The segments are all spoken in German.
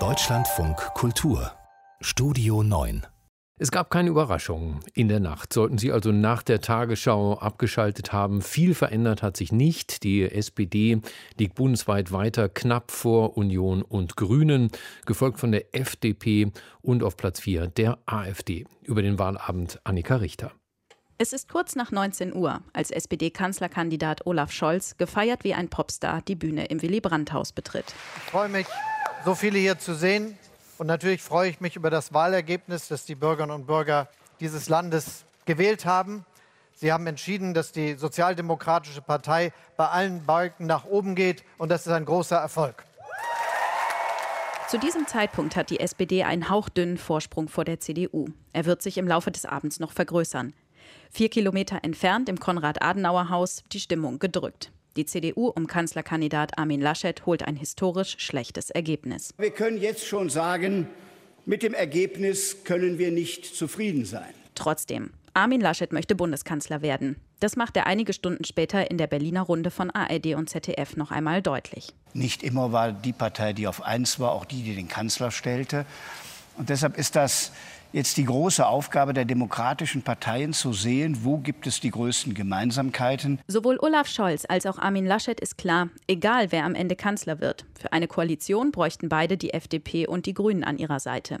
Deutschlandfunk Kultur Studio 9 es gab keine Überraschungen in der Nacht. Sollten Sie also nach der Tagesschau abgeschaltet haben, viel verändert hat sich nicht. Die SPD liegt bundesweit weiter knapp vor Union und Grünen, gefolgt von der FDP und auf Platz 4 der AfD. Über den Wahlabend Annika Richter. Es ist kurz nach 19 Uhr, als SPD-Kanzlerkandidat Olaf Scholz gefeiert wie ein Popstar die Bühne im Willy Brandt-Haus betritt. Ich freue mich, so viele hier zu sehen. Und natürlich freue ich mich über das Wahlergebnis, das die Bürgerinnen und Bürger dieses Landes gewählt haben. Sie haben entschieden, dass die Sozialdemokratische Partei bei allen Balken nach oben geht. Und das ist ein großer Erfolg. Zu diesem Zeitpunkt hat die SPD einen hauchdünnen Vorsprung vor der CDU. Er wird sich im Laufe des Abends noch vergrößern. Vier Kilometer entfernt im Konrad-Adenauer-Haus die Stimmung gedrückt. Die CDU um Kanzlerkandidat Armin Laschet holt ein historisch schlechtes Ergebnis. Wir können jetzt schon sagen, mit dem Ergebnis können wir nicht zufrieden sein. Trotzdem, Armin Laschet möchte Bundeskanzler werden. Das macht er einige Stunden später in der Berliner Runde von ARD und ZDF noch einmal deutlich. Nicht immer war die Partei, die auf eins war, auch die, die den Kanzler stellte. Und deshalb ist das jetzt die große Aufgabe der demokratischen Parteien zu sehen, wo gibt es die größten Gemeinsamkeiten. Sowohl Olaf Scholz als auch Armin Laschet ist klar, egal wer am Ende Kanzler wird. Für eine Koalition bräuchten beide die FDP und die Grünen an ihrer Seite.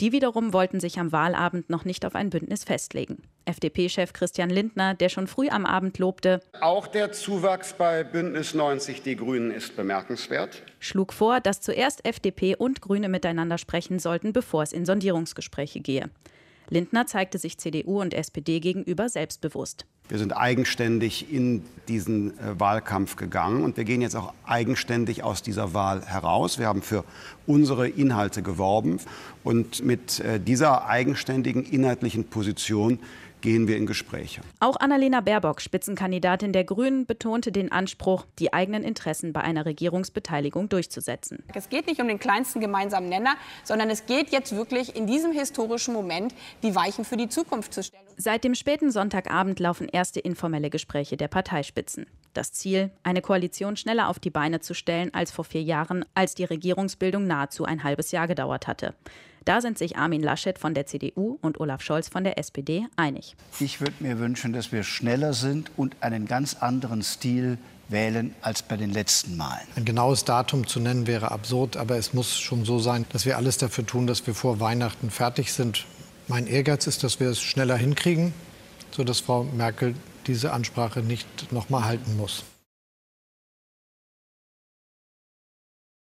Die wiederum wollten sich am Wahlabend noch nicht auf ein Bündnis festlegen. FDP-Chef Christian Lindner, der schon früh am Abend lobte, auch der Zuwachs bei Bündnis 90 Die Grünen ist bemerkenswert, schlug vor, dass zuerst FDP und Grüne miteinander sprechen sollten, bevor es in Sondierungsgespräche gehe. Lindner zeigte sich CDU und SPD gegenüber selbstbewusst. Wir sind eigenständig in diesen äh, Wahlkampf gegangen und wir gehen jetzt auch eigenständig aus dieser Wahl heraus. Wir haben für unsere Inhalte geworben und mit äh, dieser eigenständigen inhaltlichen Position gehen wir in Gespräche. Auch Annalena Baerbock, Spitzenkandidatin der Grünen, betonte den Anspruch, die eigenen Interessen bei einer Regierungsbeteiligung durchzusetzen. Es geht nicht um den kleinsten gemeinsamen Nenner, sondern es geht jetzt wirklich in diesem historischen Moment, die Weichen für die Zukunft zu stellen. Seit dem späten Sonntagabend laufen erste informelle Gespräche der Parteispitzen. Das Ziel, eine Koalition schneller auf die Beine zu stellen als vor vier Jahren, als die Regierungsbildung nahezu ein halbes Jahr gedauert hatte. Da sind sich Armin Laschet von der CDU und Olaf Scholz von der SPD einig. Ich würde mir wünschen, dass wir schneller sind und einen ganz anderen Stil wählen als bei den letzten Malen. Ein genaues Datum zu nennen wäre absurd, aber es muss schon so sein, dass wir alles dafür tun, dass wir vor Weihnachten fertig sind. Mein Ehrgeiz ist, dass wir es schneller hinkriegen, sodass Frau Merkel diese Ansprache nicht noch mal halten muss.